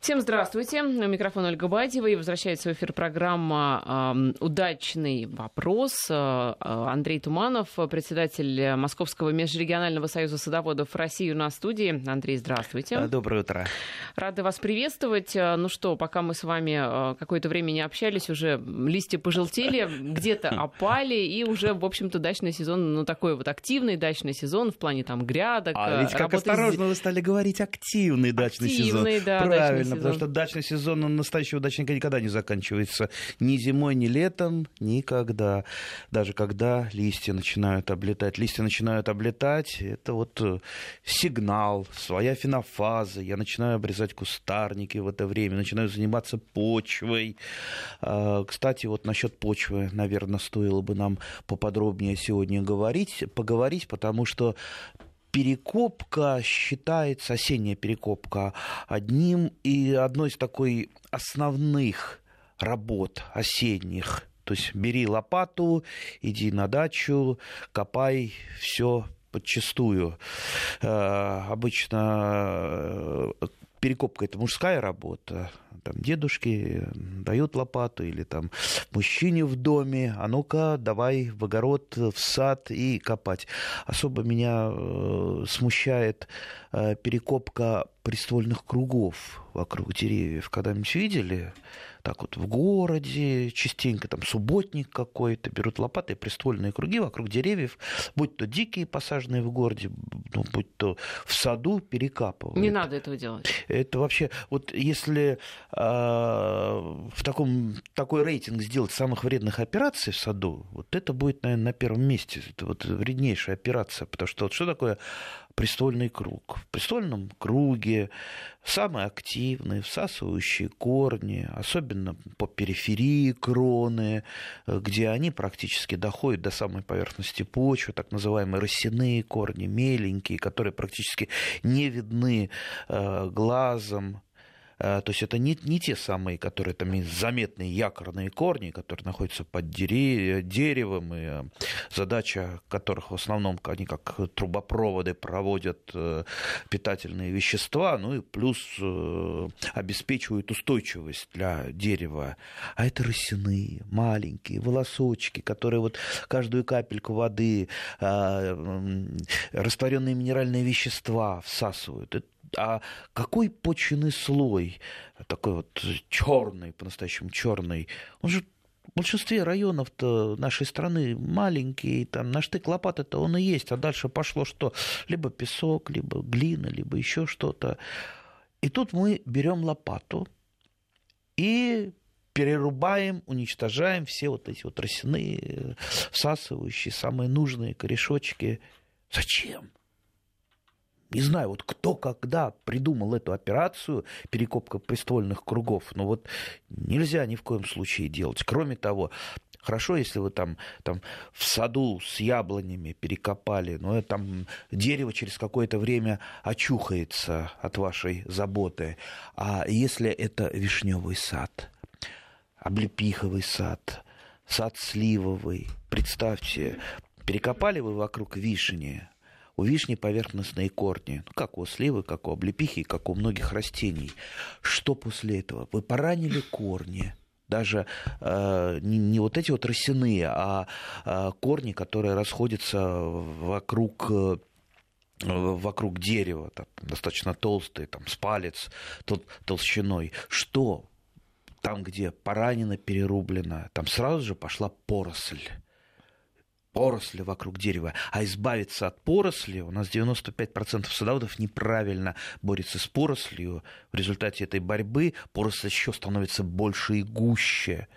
Всем здравствуйте. У микрофона Ольга Бадьева. И возвращается в эфир программа э, «Удачный вопрос». Э, Андрей Туманов, председатель Московского межрегионального союза садоводов России у нас в студии. Андрей, здравствуйте. Доброе утро. Рады вас приветствовать. Ну что, пока мы с вами какое-то время не общались, уже листья пожелтели, где-то опали, и уже, в общем-то, дачный сезон, ну такой вот активный дачный сезон в плане там грядок. А ведь как осторожно вы стали говорить активный дачный активный, сезон. Да, Правильно сезон. потому что дачный сезон, он настоящего дачника никогда не заканчивается. Ни зимой, ни летом, никогда. Даже когда листья начинают облетать. Листья начинают облетать, это вот э, сигнал, своя фенофаза. Я начинаю обрезать кустарники в это время, начинаю заниматься почвой. А, кстати, вот насчет почвы, наверное, стоило бы нам поподробнее сегодня говорить, поговорить, потому что перекопка считается, осенняя перекопка, одним и одной из такой основных работ осенних. То есть бери лопату, иди на дачу, копай все подчастую. Э, обычно э, перекопка это мужская работа, там дедушки дают лопату или там мужчине в доме, а ну-ка давай в огород, в сад и копать. Особо меня э, смущает э, перекопка приствольных кругов вокруг деревьев. Когда-нибудь видели? так вот в городе, частенько там субботник какой-то, берут лопаты приствольные круги вокруг деревьев, будь то дикие посаженные в городе, ну, будь то в саду перекапывают. Не надо этого делать. Это вообще, вот если э, в таком, такой рейтинг сделать самых вредных операций в саду, вот это будет, наверное, на первом месте. Это вот вреднейшая операция, потому что вот что такое престольный круг. В престольном круге самые активные, всасывающие корни, особенно по периферии кроны, где они практически доходят до самой поверхности почвы, так называемые росяные корни, меленькие, которые практически не видны э, глазом, Э, то есть это не, не те самые, которые там заметные якорные корни, которые находятся под деревом, и э, задача которых в основном они как трубопроводы проводят э, питательные вещества, ну и плюс обеспечивают устойчивость для дерева. А это росяные, маленькие волосочки, которые вот каждую капельку воды, растворенные минеральные вещества всасывают. Это а какой почвенный слой, такой вот черный, по-настоящему черный, он же в большинстве районов-то нашей страны маленький, там на штык лопаты-то он и есть, а дальше пошло что? Либо песок, либо глина, либо еще что-то. И тут мы берем лопату и перерубаем, уничтожаем все вот эти вот росяные, всасывающие, самые нужные корешочки. Зачем? Не знаю, вот кто когда придумал эту операцию, перекопка приствольных кругов, но вот нельзя ни в коем случае делать. Кроме того, Хорошо, если вы там, там в саду с яблонями перекопали, но там дерево через какое-то время очухается от вашей заботы. А если это вишневый сад, облепиховый сад, сад сливовый, представьте, перекопали вы вокруг вишни, у вишни поверхностные корни, ну, как у сливы, как у облепихи, как у многих растений. Что после этого? Вы поранили корни, даже э, не, не вот эти вот росяные, а э, корни, которые расходятся вокруг э, вокруг дерева, там, достаточно толстые, там, с палец тол- толщиной. Что? Там, где поранено, перерублено, там сразу же пошла поросль поросли вокруг дерева. А избавиться от поросли, у нас 95% садоводов неправильно борется с порослью. В результате этой борьбы поросль еще становится больше и гуще.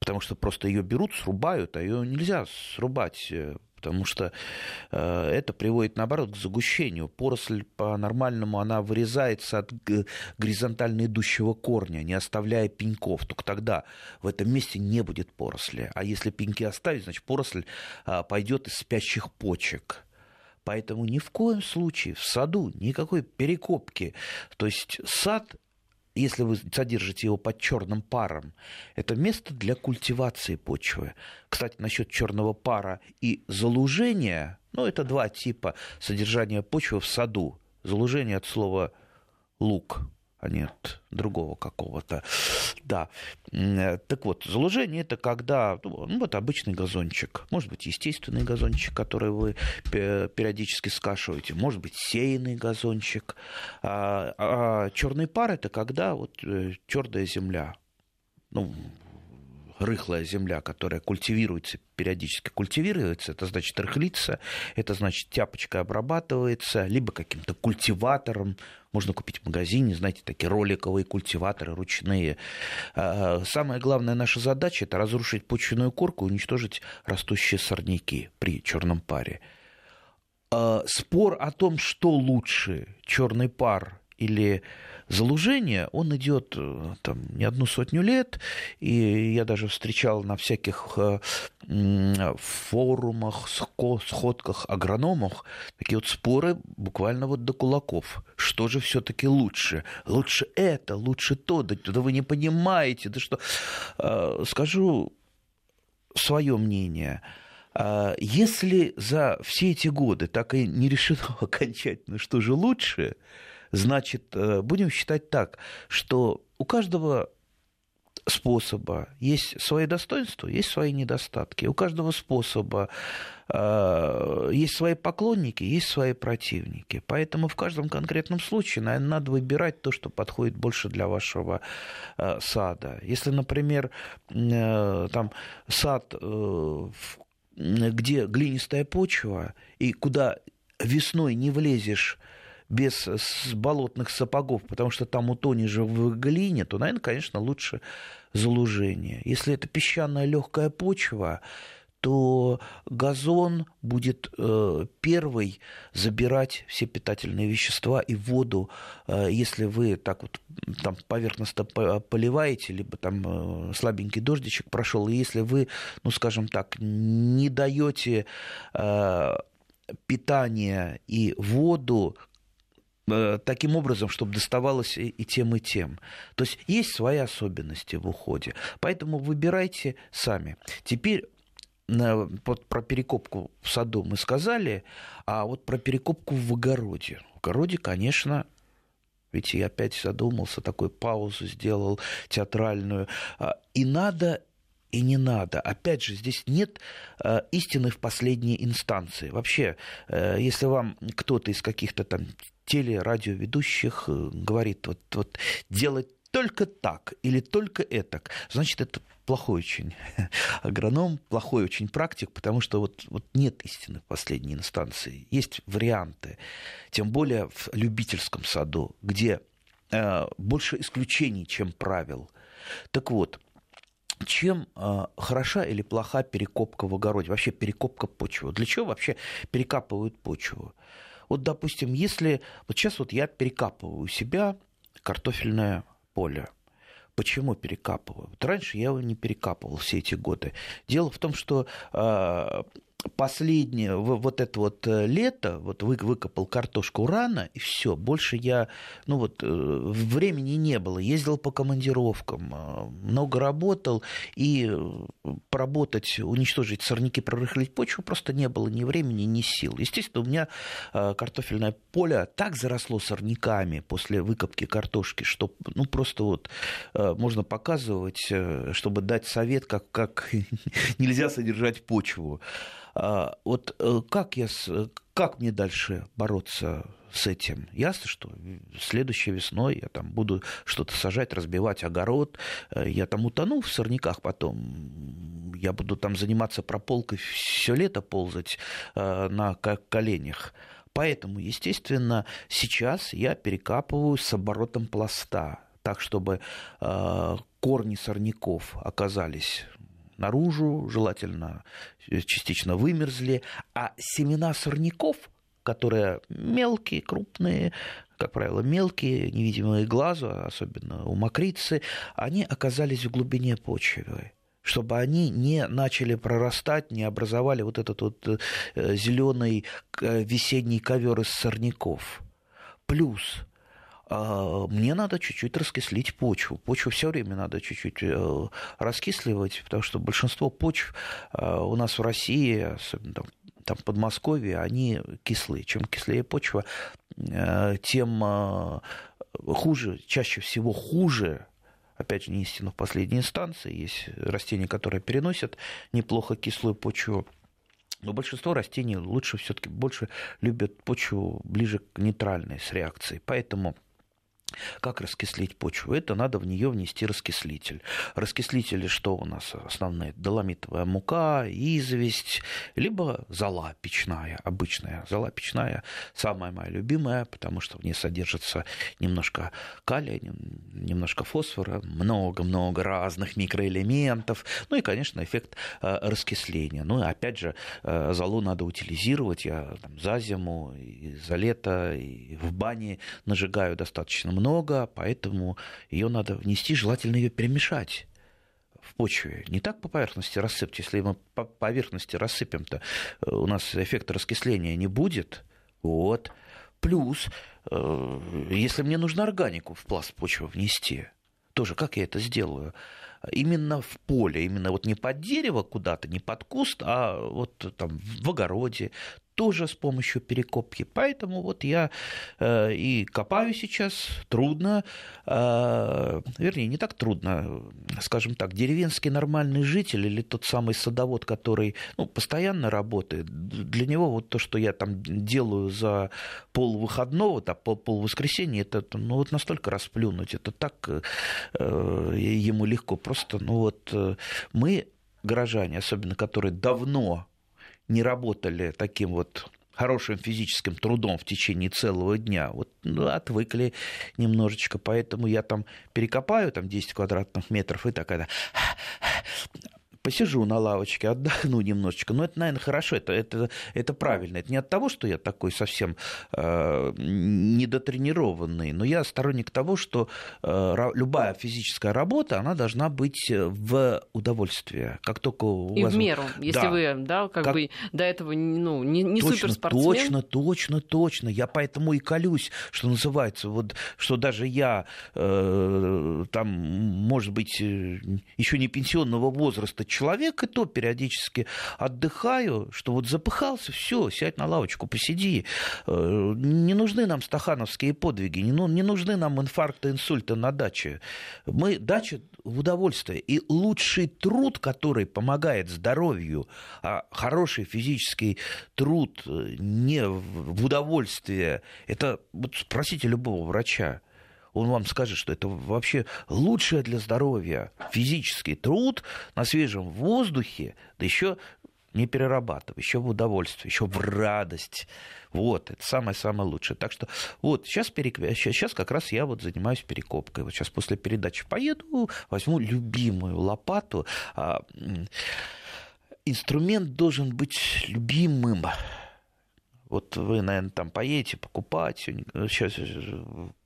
Потому что просто ее берут, срубают, а ее нельзя срубать э, потому что э, это приводит, наоборот, к загущению. Поросль по-нормальному, она вырезается от горизонтально идущего корня, не оставляя пеньков. Только тогда в этом месте не будет поросли. А если пеньки оставить, значит, поросль э, пойдет из спящих почек. Поэтому ни в коем случае в саду никакой перекопки. То есть сад если вы содержите его под черным паром, это место для культивации почвы. Кстати, насчет черного пара и залужения, ну, это два типа содержания почвы в саду. Залужение от слова лук, а не от другого какого-то. Да. Э, так вот, залужение это когда, ну, ну, вот обычный газончик, может быть, естественный газончик, который вы периодически скашиваете, может быть, сеянный газончик. А, а черный пар это когда вот э, твердая земля, ну, рыхлая земля, которая культивируется, периодически культивируется, это значит рыхлится, это значит тяпочкой обрабатывается, либо каким-то культиватором, можно купить в магазине, знаете, такие роликовые культиваторы ручные. А, самая главная наша задача – это разрушить почвенную корку и уничтожить растущие сорняки при черном паре. А, спор о том, что лучше, черный пар или залужение, он идет э, там не одну сотню лет, и я даже встречал на всяких э, форумах, сходках агрономах такие вот споры буквально вот до кулаков. Что же все-таки лучше? Лучше это, лучше то, да, да вы не понимаете, да что... Э, скажу свое мнение. Если за все эти годы так и не решено окончательно, что же лучше, Значит, э, будем считать так, что у каждого способа есть свои достоинства, есть свои недостатки. У каждого способа э, есть свои поклонники, есть свои противники. Поэтому в каждом конкретном случае, наверное, надо выбирать то, что подходит больше для вашего э, сада. Если, например, там сад, где глинистая почва, и куда весной не влезешь без болотных сапогов, потому что там утонешь же в глине, то, наверное, конечно, лучше залужение. Если это песчаная легкая почва, то газон будет э, первый забирать все питательные вещества и воду, э, если вы так вот там поверхностно поливаете, либо там э, слабенький дождичек прошел, и если вы, ну скажем так, не даете э, питание и воду Э, таким образом, чтобы доставалось и тем, и тем. То есть есть свои особенности в уходе. Поэтому выбирайте сами. Теперь вот про перекопку в саду мы сказали, а вот про перекопку в огороде. В огороде, конечно, ведь я опять задумался, такую паузу сделал театральную. А, и надо и не надо. Опять же, здесь нет э, истины в последней инстанции. Вообще, э, если вам кто-то из каких-то там телерадиоведущих э, говорит, вот, вот делать только так или только это, значит, это плохой очень агроном, плохой очень практик, потому что вот, вот нет истины в последней инстанции. Есть варианты, тем более в любительском саду, где э, больше исключений, чем правил. Так вот, чем э, хороша или плоха перекопка в огороде, вообще перекопка почвы. Для чего вообще перекапывают почву? Вот, допустим, если... Вот сейчас вот я перекапываю у себя картофельное поле. Почему перекапываю? Вот раньше я его не перекапывал все эти годы. Дело в том, что э, последнее, вот это вот э, лето, вот вы, выкопал картошку рано, и все, больше я, ну вот, э, времени не было, ездил по командировкам, э, много работал, и поработать, уничтожить сорняки, прорыхлить почву просто не было ни времени, ни сил. Естественно, у меня картофельное поле так заросло сорняками после выкопки картошки, что, ну, просто вот можно показывать, чтобы дать совет, как, как нельзя содержать почву. А, вот э, как, я, как мне дальше бороться с этим? Ясно, что следующей весной я там буду что-то сажать, разбивать огород, э, я там утону в сорняках потом, я буду там заниматься прополкой все лето ползать э, на коленях. Поэтому, естественно, сейчас я перекапываю с оборотом пласта, так, чтобы корни сорняков оказались наружу, желательно частично вымерзли, а семена сорняков, которые мелкие, крупные, как правило, мелкие, невидимые глазу, особенно у мокрицы, они оказались в глубине почвы чтобы они не начали прорастать, не образовали вот этот вот э, зеленый э, весенний ковер из сорняков. Плюс мне надо чуть-чуть раскислить почву. Почву все время надо чуть-чуть э, раскисливать, потому что большинство почв э, у нас в России, особенно там, там Подмосковье, они кислые. Чем кислее почва, тем хуже, чаще всего хуже опять же, не истина в последней инстанции. Есть растения, которые переносят неплохо кислую почву. Но большинство растений лучше все-таки больше любят почву ближе к нейтральной с реакцией. Поэтому как раскислить почву? Это надо в нее внести раскислитель. Раскислители что у нас основные? Доломитовая мука, известь, либо зола печная, обычная. Зола печная самая моя любимая, потому что в ней содержится немножко калия, немножко фосфора, много-много разных микроэлементов. Ну и, конечно, эффект э, раскисления. Ну и опять же, э, золу надо утилизировать. Я там, за зиму, и за лето, и в бане нажигаю достаточно много, поэтому ее надо внести, желательно ее перемешать в почве. Не так по поверхности рассыпать. Если мы по поверхности рассыпем-то, э, у нас эффекта раскисления не будет. Вот. Плюс, э, если мне нужно органику в пласт почвы внести, тоже как я это сделаю? именно в поле, именно вот не под дерево куда-то, не под куст, а вот там в огороде, тоже с помощью перекопки. Поэтому вот я э, и копаю сейчас, трудно, э, вернее, не так трудно, скажем так, деревенский нормальный житель или тот самый садовод, который ну, постоянно работает, для него вот то, что я там делаю за пол выходного, там, пол, воскресенья, это ну, вот настолько расплюнуть, это так э, ему легко. Просто, ну вот э, мы горожане, особенно которые давно не работали таким вот хорошим физическим трудом в течение целого дня, вот ну, отвыкли немножечко, поэтому я там перекопаю там 10 квадратных метров и так это посижу на лавочке, отдохну немножечко. Но это, наверное, хорошо, это, это, это правильно. Это не от того, что я такой совсем э, недотренированный, но я сторонник того, что э, любая физическая работа, она должна быть в удовольствие. Как только у И вас... в меру, если да. вы, да, как, как... бы до этого ну, не, не точно, суперспортсмен. Точно, точно, точно. Я поэтому и колюсь, что называется, вот, что даже я э, там, может быть, э, еще не пенсионного возраста человек, и то периодически отдыхаю, что вот запыхался, все, сядь на лавочку, посиди. Э, не нужны нам стахановские подвиги, не, не нужны нам инфаркты, инсульты на даче. Мы дача в удовольствие. И лучший труд, который помогает здоровью, а хороший физический труд э, не в удовольствие, это вот спросите любого врача он вам скажет, что это вообще лучшее для здоровья физический труд на свежем воздухе, да еще не перерабатывая, еще в удовольствие, еще в радость. Вот, это самое-самое лучшее. Так что вот, сейчас, перек... сейчас как раз я вот занимаюсь перекопкой. Вот сейчас после передачи поеду, возьму любимую лопату. А, инструмент должен быть любимым. Вот вы, наверное, там поедете покупать сейчас э,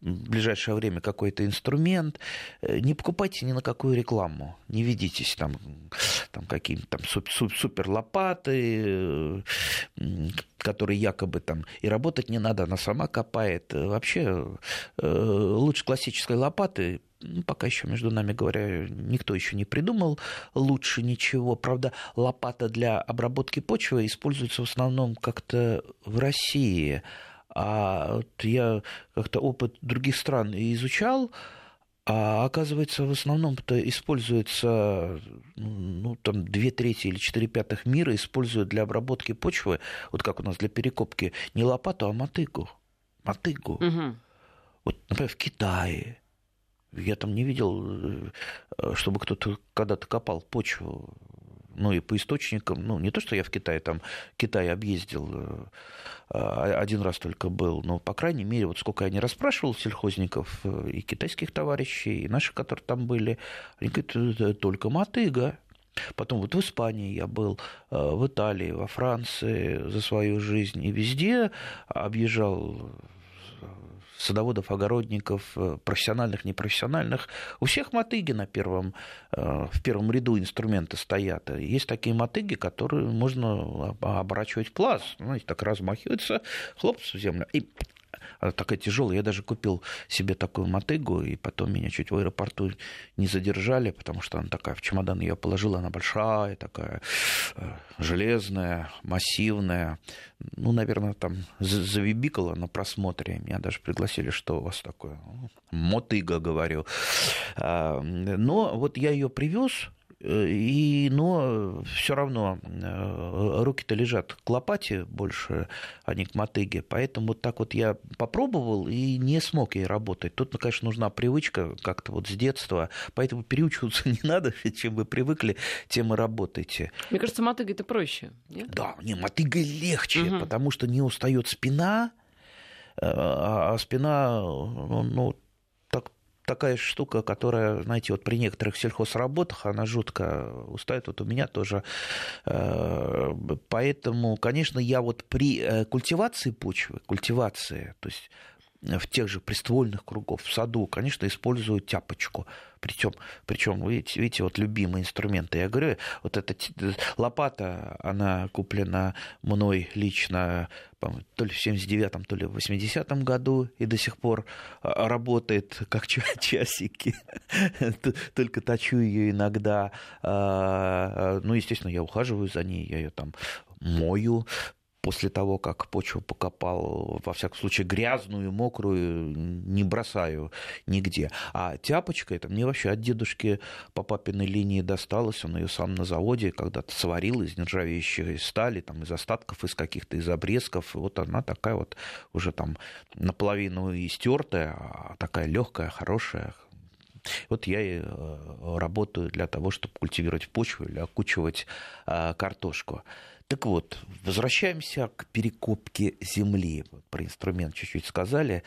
в ближайшее время какой-то инструмент. Э, не покупайте ни на какую рекламу. Не ведитесь там, там какие-то там супер лопаты, э, которые якобы там и работать не надо, она сама копает. Вообще лучше классической лопаты ну, пока еще, между нами говоря, никто еще не придумал лучше ничего. Правда, лопата для обработки почвы используется в основном как-то в России. А вот я как-то опыт других стран изучал, а оказывается, в основном-то используется, ну, там, две трети или четыре пятых мира используют для обработки почвы, вот как у нас для перекопки, не лопату, а мотыгу. Мотыгу. Угу. Вот, например, в Китае, я там не видел, э, чтобы кто-то когда-то копал почву. Ну и по источникам, ну не то, что я в Китае, там Китай объездил, э, а, один раз только был, но, по крайней мере, вот сколько я не расспрашивал сельхозников, э, и китайских товарищей, и наших, которые там были, они говорят, только мотыга. Потом вот в Испании я был, в Италии, во Франции за свою жизнь, и везде объезжал садоводов, огородников, э, профессиональных, непрофессиональных. У всех мотыги на первом, э, в первом ряду инструменты стоят. Есть такие мотыги, которые можно оборачивать в пласт. Знаете, так размахиваются, хлопцы в землю. И она такая тяжелая. Я даже купил себе такую мотыгу, и потом меня чуть в аэропорту не задержали, потому что она такая, в чемодан ее положила, она большая, такая э, железная, массивная. Ну, наверное, там завибикала на просмотре. Меня даже пригласили, что у вас такое. Мотыга, говорю. А, но вот я ее привез, и, но все равно э, руки-то лежат к лопате больше, а не к мотыге. Поэтому вот так вот я попробовал и не смог ей работать. Тут, ну, конечно, нужна привычка как-то вот с детства. Поэтому переучиваться не надо. Чем вы привыкли, тем и работаете. Мне кажется, мотыга это проще. Нет? Да, не, мотыга легче, угу. потому что не устает спина, э, а, а спина, ну такая штука, которая, знаете, вот при некоторых сельхозработах, она жутко устает. Вот у меня тоже. Э, поэтому, конечно, я вот при э, культивации почвы, культивации, то есть в тех же приствольных кругов, в саду, конечно, использую тяпочку. Причем, причем видите, видите, вот любимые инструменты. Я говорю, вот эта лопата, она куплена мной лично то ли в 79-м, то ли в 80-м году и до сих пор а, работает как часики. Только точу ее иногда. А, ну, естественно, я ухаживаю за ней, я ее там мою, после того, как почву покопал, во всяком случае, грязную, мокрую не бросаю нигде. А тяпочка, это мне вообще от дедушки по папиной линии досталось. Он ее сам на заводе когда-то сварил из нержавеющей стали, там, из остатков, из каких-то из обрезков. И вот она такая вот уже там наполовину истертая, а такая легкая, хорошая, вот я и э, работаю для того, чтобы культивировать почву или окучивать э, картошку. Так вот, возвращаемся к перекопке земли. Про инструмент чуть-чуть сказали.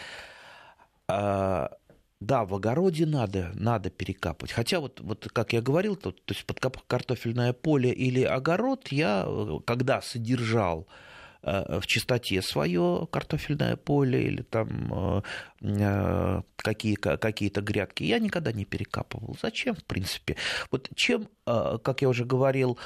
А, да, в огороде надо, надо перекапывать. Хотя вот, вот как я говорил, то, то есть под картофельное поле или огород я, э, когда содержал в чистоте свое картофельное поле или там э, э, какие, какие-то грядки, я никогда не перекапывал. Зачем, в принципе? Вот чем, как я уже говорил,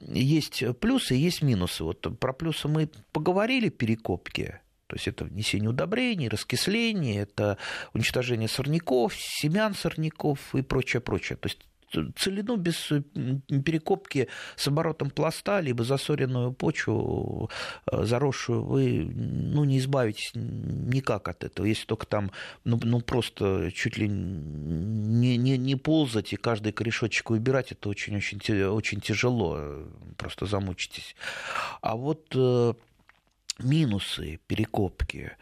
есть плюсы, есть минусы. Вот про плюсы мы поговорили, перекопки, то есть это внесение удобрений, раскисление, это уничтожение сорняков, семян сорняков и прочее, прочее. То есть целину без э, перекопки с оборотом пласта, либо засоренную почву, э, заросшую, вы ну, не избавитесь никак от этого, если только там ну, ну просто чуть ли не, не, не ползать и каждый корешочек выбирать, это очень-очень очень тяжело, просто замучитесь. А вот э, минусы перекопки –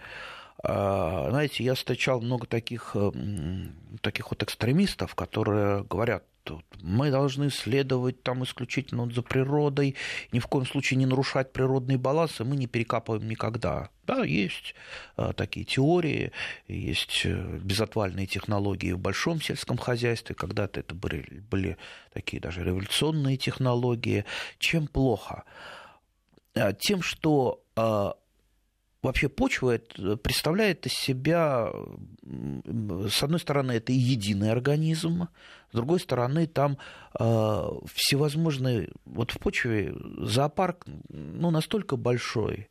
знаете, я встречал много таких, э, таких вот экстремистов, которые говорят, мы должны следовать там исключительно за природой, ни в коем случае не нарушать природные балансы, мы не перекапываем никогда. Да, есть э, такие теории, есть э, безотвальные технологии в большом сельском хозяйстве, когда-то это были, были такие даже революционные технологии. Чем плохо? Тем, что вообще почва представляет из себя, с одной стороны, это единый организм, с другой стороны, там э, всевозможные, вот в почве зоопарк ну, настолько большой,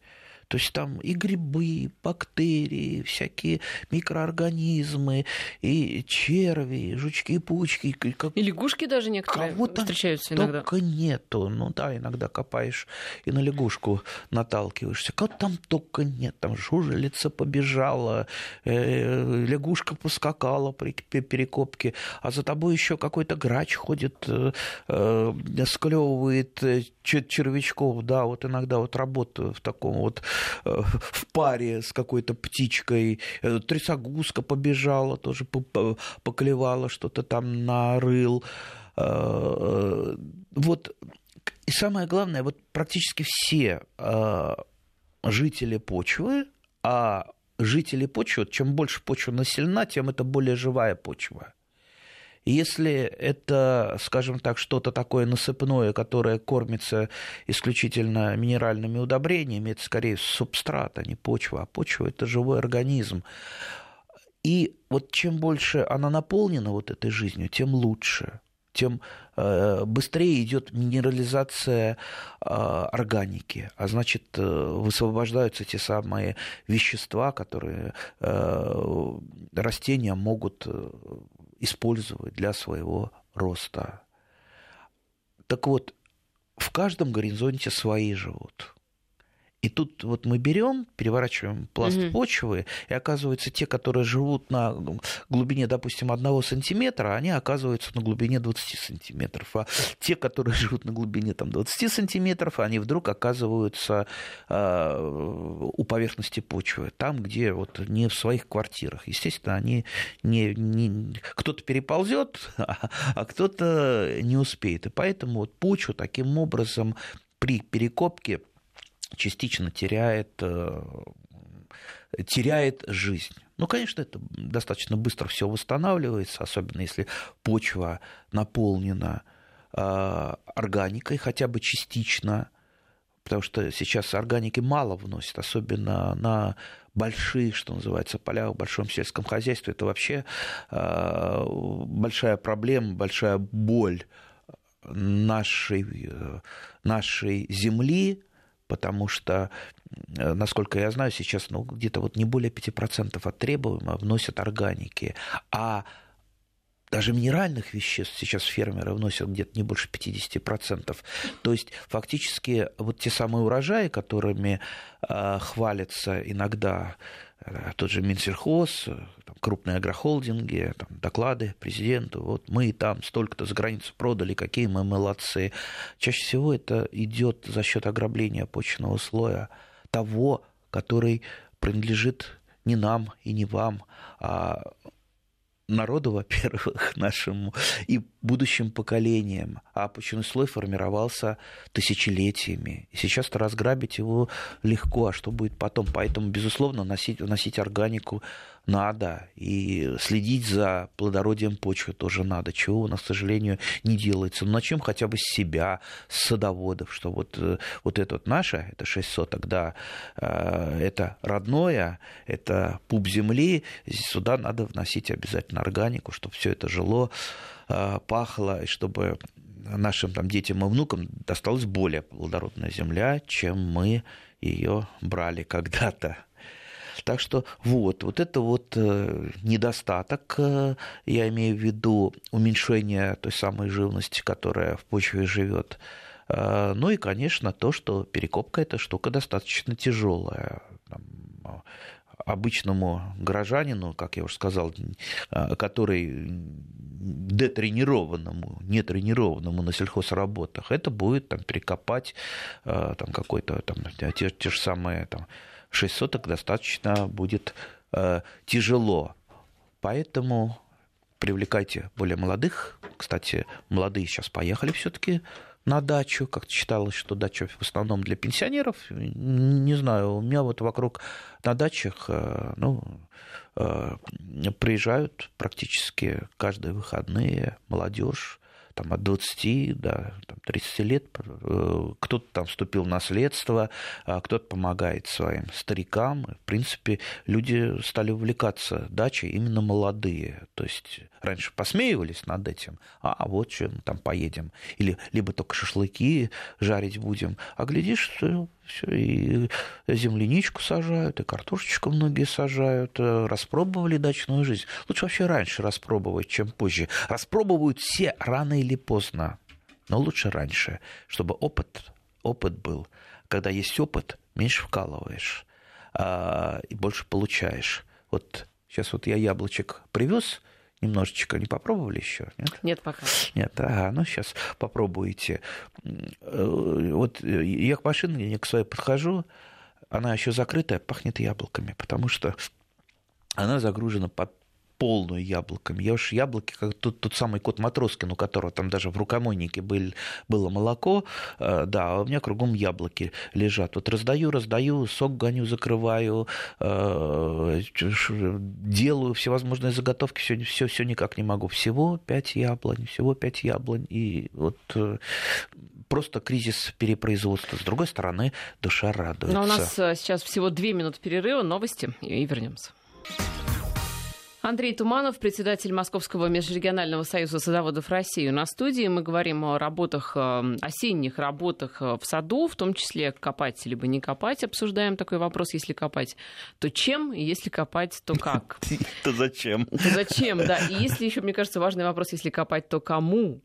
то есть там и грибы, и бактерии, всякие микроорганизмы, и черви, и жучки-пучки. Как... И лягушки даже некоторые Кого встречаются иногда. только нету. Ну да, иногда копаешь и на лягушку наталкиваешься. Кого там только нет. Там жужелица побежала, э, лягушка поскакала при перекопке, а за тобой еще какой-то грач ходит, э, э, склевывает червячков. Да, вот иногда вот работаю в таком вот в паре с какой-то птичкой. Э, трясогузка побежала, тоже поклевала, что-то там нарыл. Э, вот. И самое главное, вот практически все жители почвы, а жители почвы, чем больше почва населена, тем это более живая почва. Если это, скажем так, что-то такое насыпное, которое кормится исключительно минеральными удобрениями, это скорее субстрат, а не почва. А почва – это живой организм. И вот чем больше она наполнена вот этой жизнью, тем лучше тем быстрее идет минерализация органики, а значит высвобождаются те самые вещества, которые растения могут использовать для своего роста. Так вот, в каждом горизонте свои живут. И тут вот мы берем, переворачиваем пласт угу. почвы, и оказывается, те, которые живут на глубине, допустим, одного сантиметра, они оказываются на глубине 20 сантиметров. А те, которые живут на глубине там, 20 сантиметров, они вдруг оказываются э, у поверхности почвы, там, где вот не в своих квартирах. Естественно, они не, не... кто-то переползет, а, а кто-то не успеет. И поэтому вот почву таким образом при перекопке частично теряет, э, теряет жизнь. Ну, конечно, это достаточно быстро все восстанавливается, особенно если почва наполнена э, органикой хотя бы частично, потому что сейчас органики мало вносят, особенно на больших, что называется, полях в большом сельском хозяйстве. Это вообще э, большая проблема, большая боль нашей, нашей земли, потому что, э, насколько я знаю, сейчас ну, где-то вот не более 5% от требуемого вносят органики, а даже минеральных веществ сейчас фермеры вносят где-то не больше 50%. То есть фактически вот те самые урожаи, которыми э, хвалятся иногда Э, тот же Минсельхоз, там, крупные агрохолдинги, там, доклады президенту, вот мы там столько-то за границу продали, какие мы молодцы. Чаще всего это идет за счет ограбления почвенного слоя того, который принадлежит не нам и не вам, а народу, во-первых, нашему и будущим поколениям. А почвенный слой формировался тысячелетиями. И сейчас-то разграбить его легко, а что будет потом? Поэтому, безусловно, носить, вносить органику надо. И следить за плодородием почвы тоже надо, чего у нас, к сожалению, не делается. Но начнем хотя бы с себя, с садоводов, что вот, э, вот это вот наше, это 6 соток, да, э, это родное, это пуп земли, сюда надо вносить обязательно органику, чтобы все это жило, э, пахло, и чтобы нашим там, детям и внукам досталась более плодородная земля, чем мы ее брали когда-то. Так что вот, вот это вот э, недостаток, э, я имею в виду уменьшение той самой живности, которая в почве живет. Э, ну и, конечно, то, что перекопка эта штука достаточно тяжелая. Обычному горожанину, как я уже сказал, который детренированному, нетренированному на сельхозработах, это будет там, перекопать там, какой-то там, те, те же самые там, 6 соток достаточно будет э, тяжело. Поэтому привлекайте более молодых. Кстати, молодые сейчас поехали все-таки на дачу, как считалось, что дача в основном для пенсионеров. Не знаю, у меня вот вокруг на дачах э, ну, э, приезжают практически каждые выходные молодежь там, от 20 до там, 30 лет э, кто-то там вступил в наследство, а кто-то помогает своим старикам. В принципе, люди стали увлекаться дачей именно молодые. То есть раньше посмеивались над этим, а вот что мы там поедем. Или либо только шашлыки жарить будем. А глядишь, и земляничку сажают, и картошечку многие сажают. Э, распробовали дачную жизнь. Лучше вообще раньше распробовать, чем позже. Распробуют все рано или поздно, но лучше раньше, чтобы опыт, опыт был. Когда есть опыт, меньше вкалываешь а, и больше получаешь. Вот сейчас вот я яблочек привез, немножечко не попробовали еще? Нет, нет пока. Нет, ага, ну сейчас попробуйте. Э, вот я к машине, я к своей подхожу, она еще закрытая, пахнет яблоками, потому что она загружена под полную яблоками. Я уж яблоки, как тот, тот самый кот Матроскин, у которого там даже в рукомойнике был, было молоко, э, да, а у меня кругом яблоки лежат. Вот раздаю, раздаю, сок гоню, закрываю, э, делаю всевозможные заготовки, все, все, все никак не могу. Всего пять яблонь, всего пять яблонь. И вот э, просто кризис перепроизводства. С другой стороны, душа радуется. Но у нас сейчас всего две минуты перерыва, новости, и вернемся. Андрей Туманов, председатель Московского межрегионального союза садоводов России. На студии мы говорим о работах, э, осенних работах э, в саду, в том числе копать либо не копать. Обсуждаем такой вопрос, если копать, то чем, если копать, то как? То зачем? То зачем, да. И если еще, мне кажется, важный вопрос, если копать, то кому?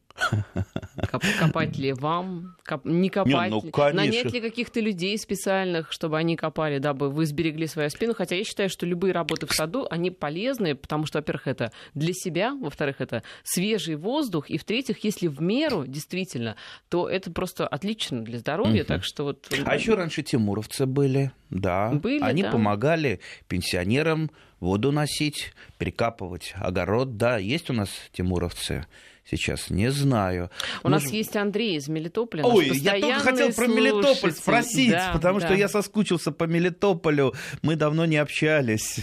Копать ли вам? Коп... Не копать не, ну, ли? Нанять ли каких-то людей специальных, чтобы они копали, дабы вы сберегли свою спину? Хотя я считаю, что любые работы в саду, они полезны, потому что, во-первых, это для себя, во-вторых, это свежий воздух, и в-третьих, если в меру, действительно, то это просто отлично для здоровья. Угу. Так что вот... А еще раньше тимуровцы были, да. Были, они да. помогали пенсионерам воду носить, перекапывать огород. Да, есть у нас тимуровцы сейчас не знаю. У Может... нас есть Андрей из Мелитополя. Ой, я только хотел про Мелитополь спросить, да, потому да. что я соскучился по Мелитополю. Мы давно не общались.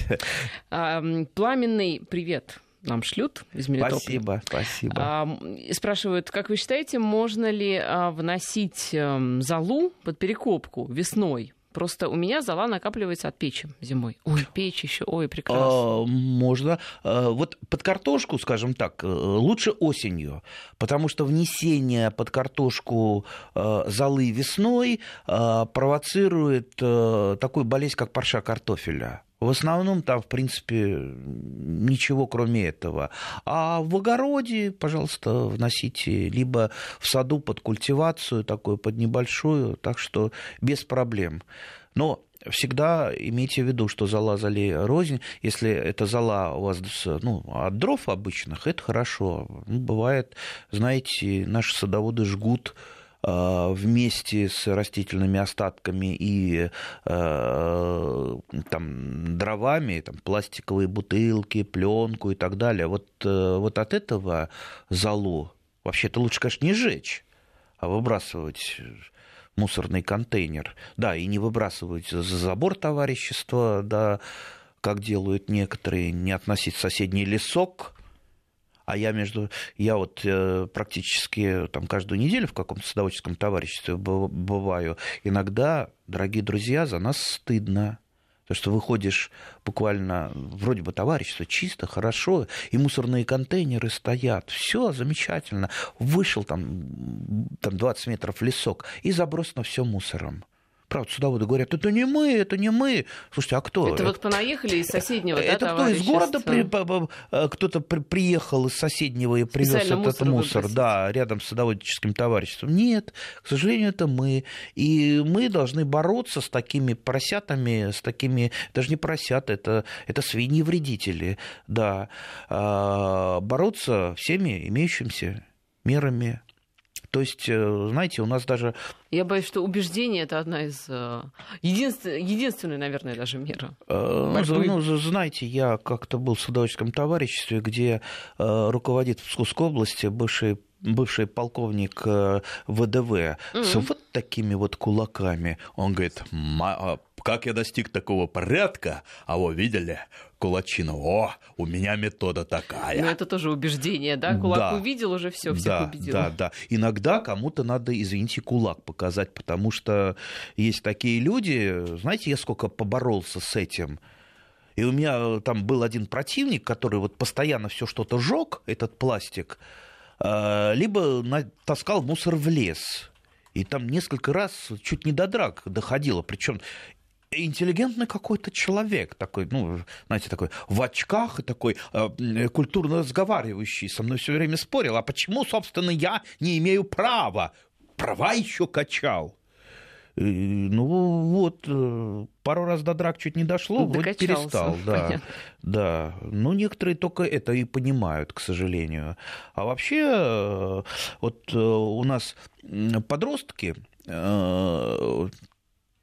А, пламенный привет нам шлют из Мелитополя. Спасибо, спасибо. А, спрашивают, как вы считаете, можно ли а, вносить а, залу под перекопку весной? Просто у меня зола накапливается от печи зимой. Ой, печь еще, ой, прекрасно. А, можно. А, вот под картошку, скажем так, э, лучше осенью, потому что внесение под картошку э, золы весной э, провоцирует такую болезнь, как парша картофеля. В основном там, в принципе, ничего кроме этого. А в огороде, пожалуйста, вносите, либо в саду под культивацию, такую под небольшую, так что без проблем. Но всегда имейте в виду, что зола зали рознь. Если это зола у вас ну, от дров обычных, это хорошо. Бывает, знаете, наши садоводы жгут вместе с растительными остатками и э, там, дровами, там, пластиковые бутылки, пленку и так далее. Вот, э, вот от этого залу вообще-то лучше, конечно, не сжечь, а выбрасывать мусорный контейнер. Да, и не выбрасывать за забор товарищества, да, как делают некоторые, не относить в соседний лесок, а я между я вот э, практически там каждую неделю в каком-то садоводческом товариществе бываю. Иногда, дорогие друзья, за нас стыдно. То, что выходишь буквально, вроде бы товарищество, чисто, хорошо, и мусорные контейнеры стоят, все замечательно. Вышел там, там 20 метров лесок и забросано все мусором. Правда, судоводы говорят, это не мы, это не мы. Слушайте, а кто? Это, вот понаехали из соседнего, Это да, кто из города при... Э, кто-то при... приехал из соседнего и привез этот мусор, мусор да, рядом с садоводческим товариществом? Нет, к сожалению, это мы. И мы должны бороться с такими поросятами, с такими, даже не поросята, это, это свиньи-вредители, да, а, бороться всеми имеющимися мерами. То есть, э, знаете, у нас даже... Я боюсь, что убеждение это одна из э, единственная, единственная, наверное, даже мера. Э, ну, знаете, я как-то был в садоводческом товариществе, где руководит Псковской области бывший бывший полковник ВДВ mm-hmm. с вот такими вот кулаками. Он говорит, а как я достиг такого порядка? А вы видели? Кулачину. О, у меня метода такая. Ну, это тоже убеждение, да? Кулак да. увидел, уже все, всех да, убедил. Да, да. Иногда кому-то надо, извините, кулак показать, потому что есть такие люди, знаете, я сколько поборолся с этим. И у меня там был один противник, который вот постоянно все что-то жег, этот пластик, э, либо таскал мусор в лес. И там несколько раз чуть не до драк доходило. Причем интеллигентный какой-то человек, такой, ну, знаете, такой в очках, такой э, культурно разговаривающий, со мной все время спорил, а почему, собственно, я не имею права? Права еще качал. И, ну вот, э, пару раз до драк чуть не дошло, вроде перестал, да, понятно. да. Ну некоторые только это и понимают, к сожалению. А вообще, э, вот э, у нас подростки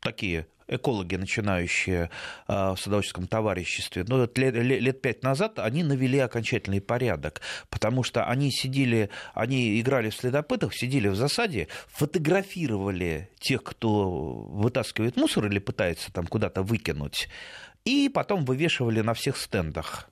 такие экологи, начинающие а, в садоводческом товариществе, ну, лет, лет пять назад они навели окончательный порядок, потому что они сидели, они играли в следопытов, сидели в засаде, фотографировали тех, кто вытаскивает мусор или пытается там куда-то выкинуть, и потом вывешивали на всех стендах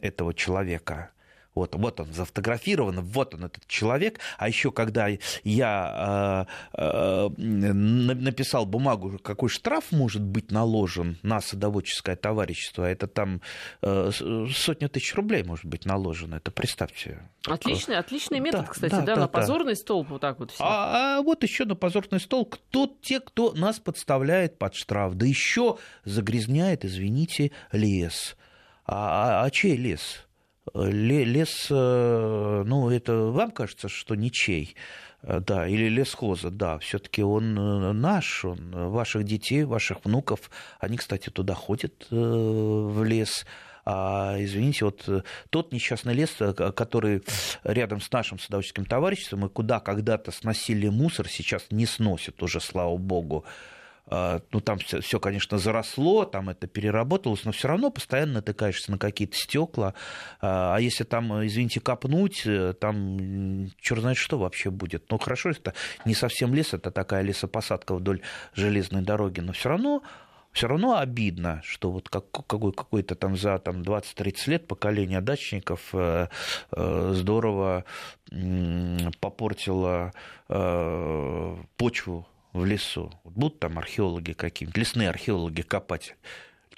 этого человека. Вот, вот он зафотографирован, вот он этот человек. А еще когда я э, э, написал бумагу, какой штраф может быть наложен на садоводческое товарищество, это там э, сотня тысяч рублей может быть наложено. Это представьте. Отличный, отличный метод, да, кстати, да, да, да на позорный столб вот так вот. Все. А, а вот еще на позорный стол кто те, кто нас подставляет под штраф, да еще загрязняет, извините, лес. А, а, а чей лес? Лес, э, ну, это вам кажется, что ничей, э, да, или лесхоза, да, все-таки он э, наш, он ваших детей, ваших внуков, они, кстати, туда ходят в лес, а, извините, вот тот несчастный лес, который рядом с нашим садоводческим товариществом, и куда когда-то сносили мусор, сейчас не сносят уже, слава богу, ну, там все, все, конечно, заросло, там это переработалось, но все равно постоянно натыкаешься на какие-то стекла. А, а если там, извините, копнуть, э, там черт знает что вообще будет. Ну, хорошо, это не совсем лес, это такая лесопосадка вдоль железной дороги, но все равно все равно обидно, что вот как, какой, какой-то там за там, 20-30 лет поколение дачников э, э, здорово попортило почву в лесу. Будут там археологи какие-нибудь, лесные археологи копать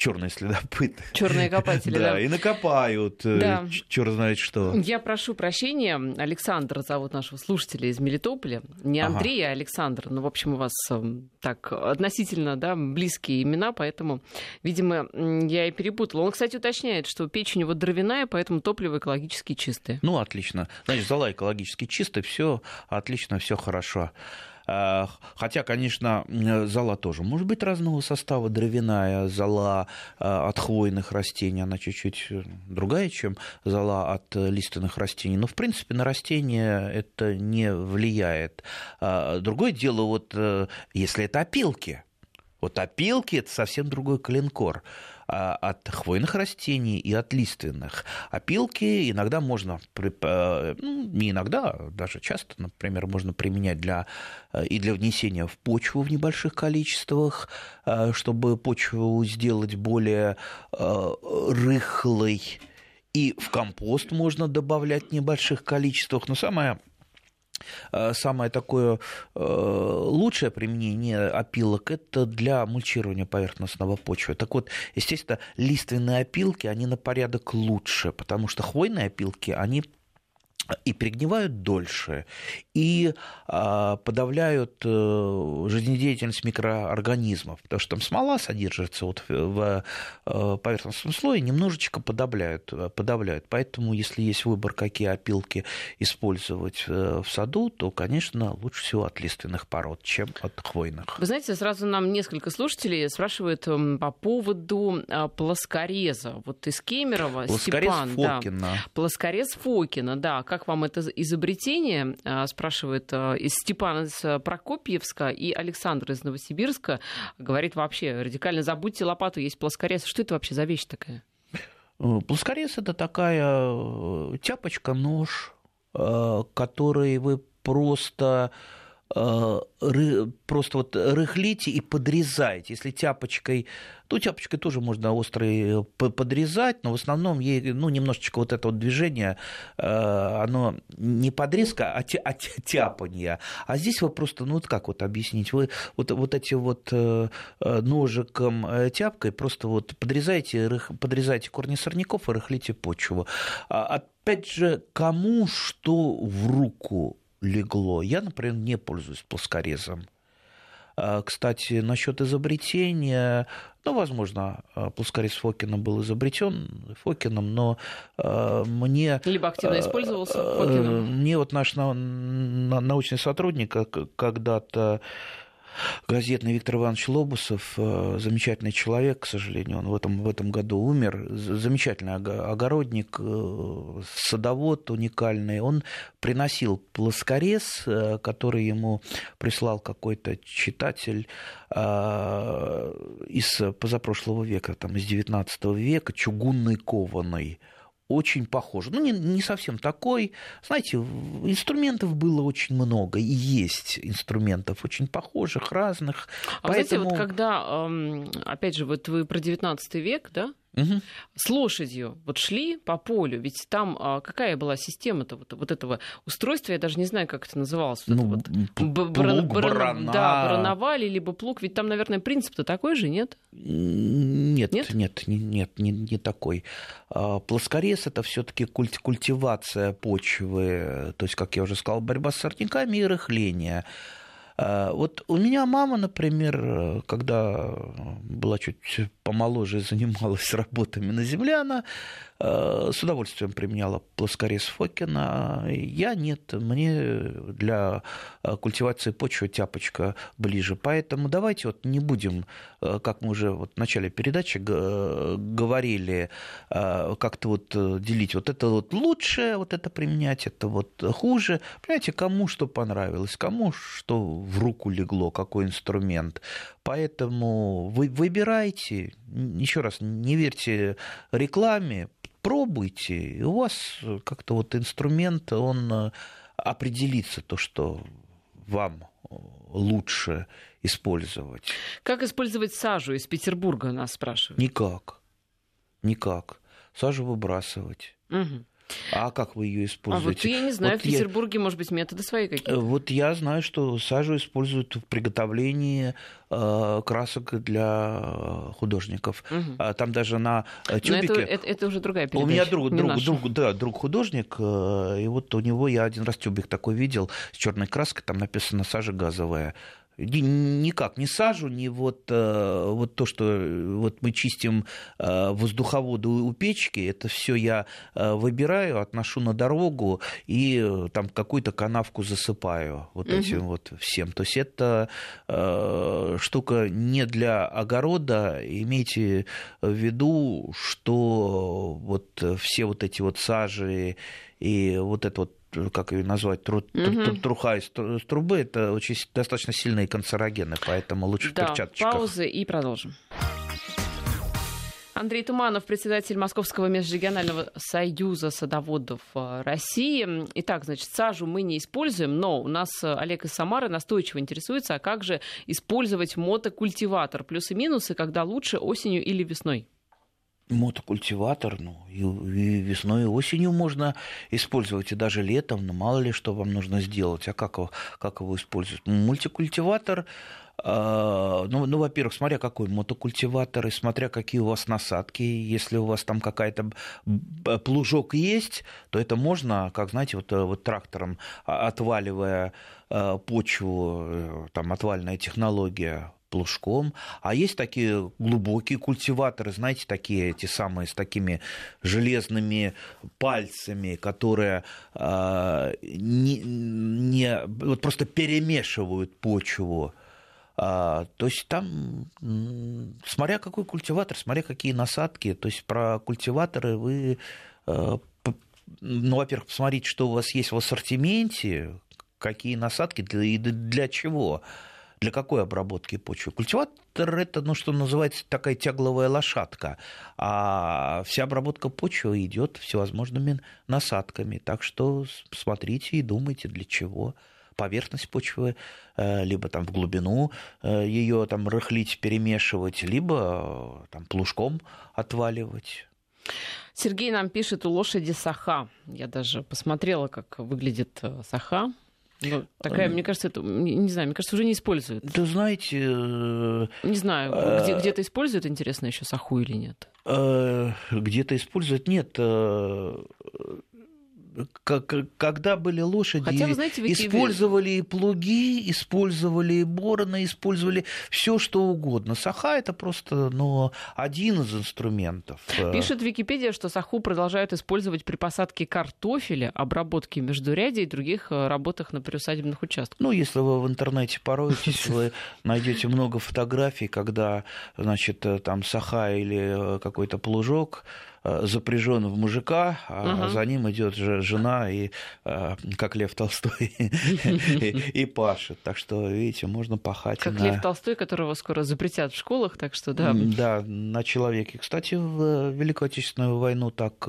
черные следопыты. Черные копатели, да. Да, и накопают, э, да. черт знает что. Я прошу прощения, Александр зовут нашего слушателя из Мелитополя. Не Андрей, ага. а Александр. Ну, в общем, у вас эм, так относительно да, близкие имена, поэтому, видимо, я и перепутала. Он, кстати, уточняет, что печь у него дровяная, поэтому топливо экологически чистое. Ну, отлично. Значит, зала экологически чистая, все отлично, все хорошо. Э, хотя, конечно, зола тоже может быть разного состава. Дровяная зола э, от хвойных растений, она чуть-чуть э, другая, чем зола от лиственных растений. Но, в принципе, на растения это не влияет. Другое дело, вот если это опилки. Вот опилки – это совсем другой клинкор. А, от хвойных растений и от лиственных. Опилки иногда можно, ну, не иногда, а даже часто, например, можно применять для, и для внесения в почву в небольших количествах, чтобы почву сделать более рыхлой. И в компост можно добавлять в небольших количествах. Но самое самое такое э, лучшее применение опилок – это для мульчирования поверхностного почвы. Так вот, естественно, лиственные опилки, они на порядок лучше, потому что хвойные опилки, они и перегнивают дольше, и а, подавляют э, жизнедеятельность микроорганизмов, потому что там смола содержится вот в э, поверхностном слое, немножечко подавляют, э, подавляют. Поэтому, если есть выбор, какие опилки использовать в саду, то, конечно, лучше всего от лиственных пород, чем от хвойных. Вы знаете, сразу нам несколько слушателей спрашивают по поводу плоскореза. Вот из Кемерово, Плоскорез Степан. Фокина. Да. Плоскорез Фокина, да. Как вам это изобретение? Спрашивает из Степана из а, Прокопьевска и Александр из Новосибирска. Говорит вообще, радикально забудьте лопату, есть плоскорез. Что это вообще за вещь такая? Э, плоскорез это такая э, тяпочка, нож, э, который вы просто Э, просто вот рыхлите и подрезайте. Если тяпочкой, то тяпочкой тоже можно острый э, подрезать, но в основном ей, ну, немножечко вот это вот движение, э, оно не подрезка, а, тя, а тяпанье. А здесь вы просто, ну, вот как вот объяснить, вы вот, вот этим вот ножиком, тяпкой просто вот подрезаете, подрезаете корни сорняков и рыхлите почву. А, опять же, кому что в руку легло. Я, например, не пользуюсь плоскорезом. А, кстати, насчет изобретения, ну, возможно, а, плоскорез Фокина был изобретен Фокином, но а, мне... Либо активно использовался Фокином. Мне вот наш научный сотрудник когда-то газетный Виктор Иванович Лобусов, э, замечательный человек, к сожалению, он в этом, в этом году умер, замечательный огородник, э, садовод уникальный, он приносил плоскорез, э, который ему прислал какой-то читатель из позапрошлого века, там, из XIX века, чугунный кованый, очень похож. Ну, не, не совсем такой. Знаете, инструментов было очень много, и есть инструментов очень похожих, разных. А Поэтому... знаете, вот когда, опять же, вот вы про 19 век, да, Угу. С лошадью вот шли по полю, ведь там а, какая была система-то вот, вот этого устройства, я даже не знаю, как это называлось. Ну, вот плуг, баран, барана. Да, барановали, либо плуг, ведь там, наверное, принцип-то такой же, нет? Нет, нет, нет, нет, не, не такой. А, плоскорез это все-таки культ, культивация почвы, то есть, как я уже сказал, борьба с сорняками и рыхление. А, вот у меня мама, например, когда была чуть помоложе и занималась работами на земле, она Э, с удовольствием применяла плоскорез Фокина. Я нет, мне для э, культивации почвы тяпочка ближе. Поэтому давайте вот не будем, э, как мы уже вот в начале передачи говорили, как-то вот делить. Вот это вот лучше, вот это применять, это вот хуже. Понимаете, кому что понравилось, кому что в руку легло, какой инструмент. Поэтому вы выбирайте, еще раз, не верьте рекламе, пробуйте, и у вас как-то вот инструмент, он э, определится то, что вам э, лучше использовать. Как использовать сажу из Петербурга, нас спрашивают? Никак. Никак. Сажу выбрасывать. Угу. А как вы ее используете? А вот я не знаю, вот в Петербурге, я... может быть, методы свои какие-то. Вот я знаю, что сажу используют в приготовлении э, красок для художников. Угу. Там даже на тюбике... это, это, это уже другая передача. У меня друг, друг, друг, да, друг художник, э, и вот у него я один раз тюбик такой видел с черной краской, там написано сажа газовая никак не сажу, не вот, э, вот то, что э, вот мы чистим э, воздуховоды у печки, это все я выбираю, отношу на дорогу и там какую-то канавку засыпаю вот угу. этим вот всем. То есть это штука не для огорода, имейте в виду, что вот все вот эти вот сажи и вот это вот как ее назвать, тру, угу. труха из трубы, это очень достаточно сильные канцерогены, поэтому лучше да, в перчаточках. паузы и продолжим. Андрей Туманов, председатель Московского межрегионального союза садоводов э, России. Итак, значит, сажу мы не используем, но у нас э, Олег из Самары настойчиво интересуется, а как же использовать мотокультиватор? Плюсы-минусы, когда лучше осенью или весной? Мотокультиватор, ну, и, и весной, и осенью можно использовать, и даже летом, но мало ли что вам нужно сделать, а как его, как его использовать? Мультикультиватор, э, ну, ну, во-первых, смотря какой мотокультиватор, и смотря какие у вас насадки, если у вас там какая-то плужок есть, то это можно, как знаете, вот, вот трактором отваливая э, почву, э, там отвальная технология, плужком. А есть такие глубокие культиваторы, знаете, такие эти самые с такими железными пальцами, которые э, не, не, вот просто перемешивают почву. А, то есть там, смотря какой культиватор, смотря какие насадки, то есть про культиваторы вы, э, ну, во-первых, посмотрите, что у вас есть в ассортименте, какие насадки и для, для чего. Для какой обработки почвы? Культиватор – это, ну, что называется, такая тягловая лошадка, а вся обработка почвы идет всевозможными насадками. Так что смотрите и думайте, для чего поверхность почвы, э, либо там в глубину э, ее там рыхлить, перемешивать, либо э, там плужком отваливать. Сергей нам пишет, у лошади саха. Я даже посмотрела, как выглядит саха. Ну, такая, мне кажется, это, не знаю, мне кажется, уже не используют. Да знаете... Э, не знаю, э, где, где-то используют, интересно, еще саху или нет? Э, где-то используют, нет когда были лошади, Хотя, вы знаете, использовали и плуги, использовали и бороны, использовали все что угодно. Саха это просто ну, один из инструментов. Пишет Википедия, что саху продолжают использовать при посадке картофеля, обработке междурядий и других э, работах на приусадебных участках. Ну, если вы в интернете пороетесь, вы найдете много фотографий, когда, значит, э, там саха или э, какой-то плужок запряжен в мужика, а угу. за ним идет жена и э, как Лев Толстой и пашет. Так что, видите, можно пахать. Как Лев Толстой, которого скоро запретят в школах, так что да. Да, на человеке. Кстати, в Великую Отечественную войну так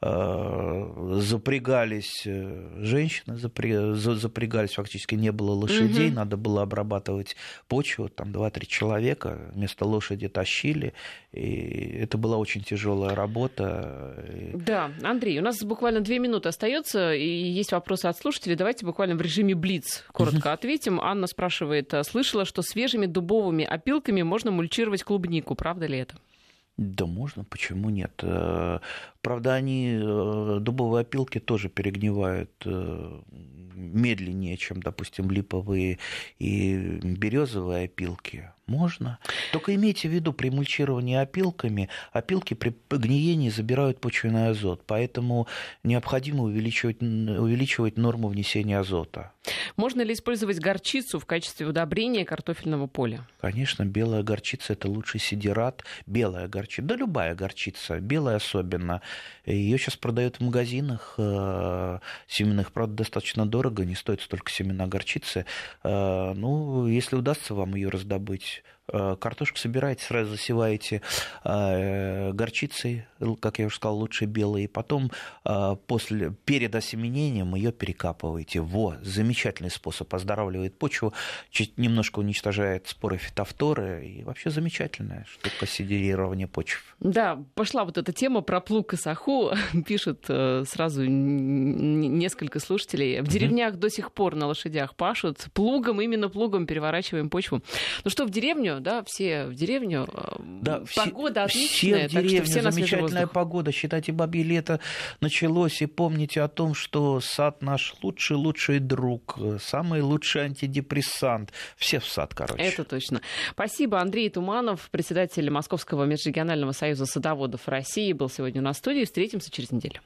запрягались женщины, запрягались, фактически не было лошадей, угу. надо было обрабатывать почву, там 2-3 человека вместо лошади тащили, и это была очень тяжелая работа. Да, Андрей, у нас буквально две минуты остается, и есть вопросы от слушателей. Давайте буквально в режиме Блиц коротко ответим. Анна спрашивает, слышала, что свежими дубовыми опилками можно мульчировать клубнику. Правда ли это? Да можно, почему нет? Э, правда, они, э, дубовые опилки тоже перегнивают э, медленнее, чем, допустим, липовые и березовые опилки. Можно. Только имейте в виду, при мульчировании опилками, опилки при гниении забирают почвенный азот, поэтому необходимо увеличивать, увеличивать норму внесения азота. Можно ли использовать горчицу в качестве удобрения картофельного поля? Конечно, белая горчица – это лучший сидерат. Белая горчица, да любая горчица, белая особенно. Ее сейчас продают в магазинах э, семенных, правда, достаточно дорого, не стоит столько семена горчицы. Э, ну, если удастся вам ее раздобыть, картошку собираете, сразу засеваете э, горчицей, как я уже сказал, лучше белой, и потом э, после, перед осеменением ее перекапываете. Во, замечательный способ, оздоравливает почву, чуть немножко уничтожает споры фитофторы, и вообще замечательная штука сидерирования почв. Да, пошла вот эта тема про плуг и саху, пишет сразу несколько слушателей. В деревнях mm-hmm. до сих пор на лошадях пашут, плугом, именно плугом переворачиваем почву. Ну что, в деревню да, все в деревню. Э, да, погода все, отличная, все в деревню, все замечательная погода. Считайте, бабье лето началось, и помните о том, что сад наш лучший, лучший друг, самый лучший антидепрессант. Все в сад, короче. Это точно. Спасибо. Андрей Туманов, председатель Московского межрегионального союза садоводов России, был сегодня у нас в студии. Встретимся через неделю.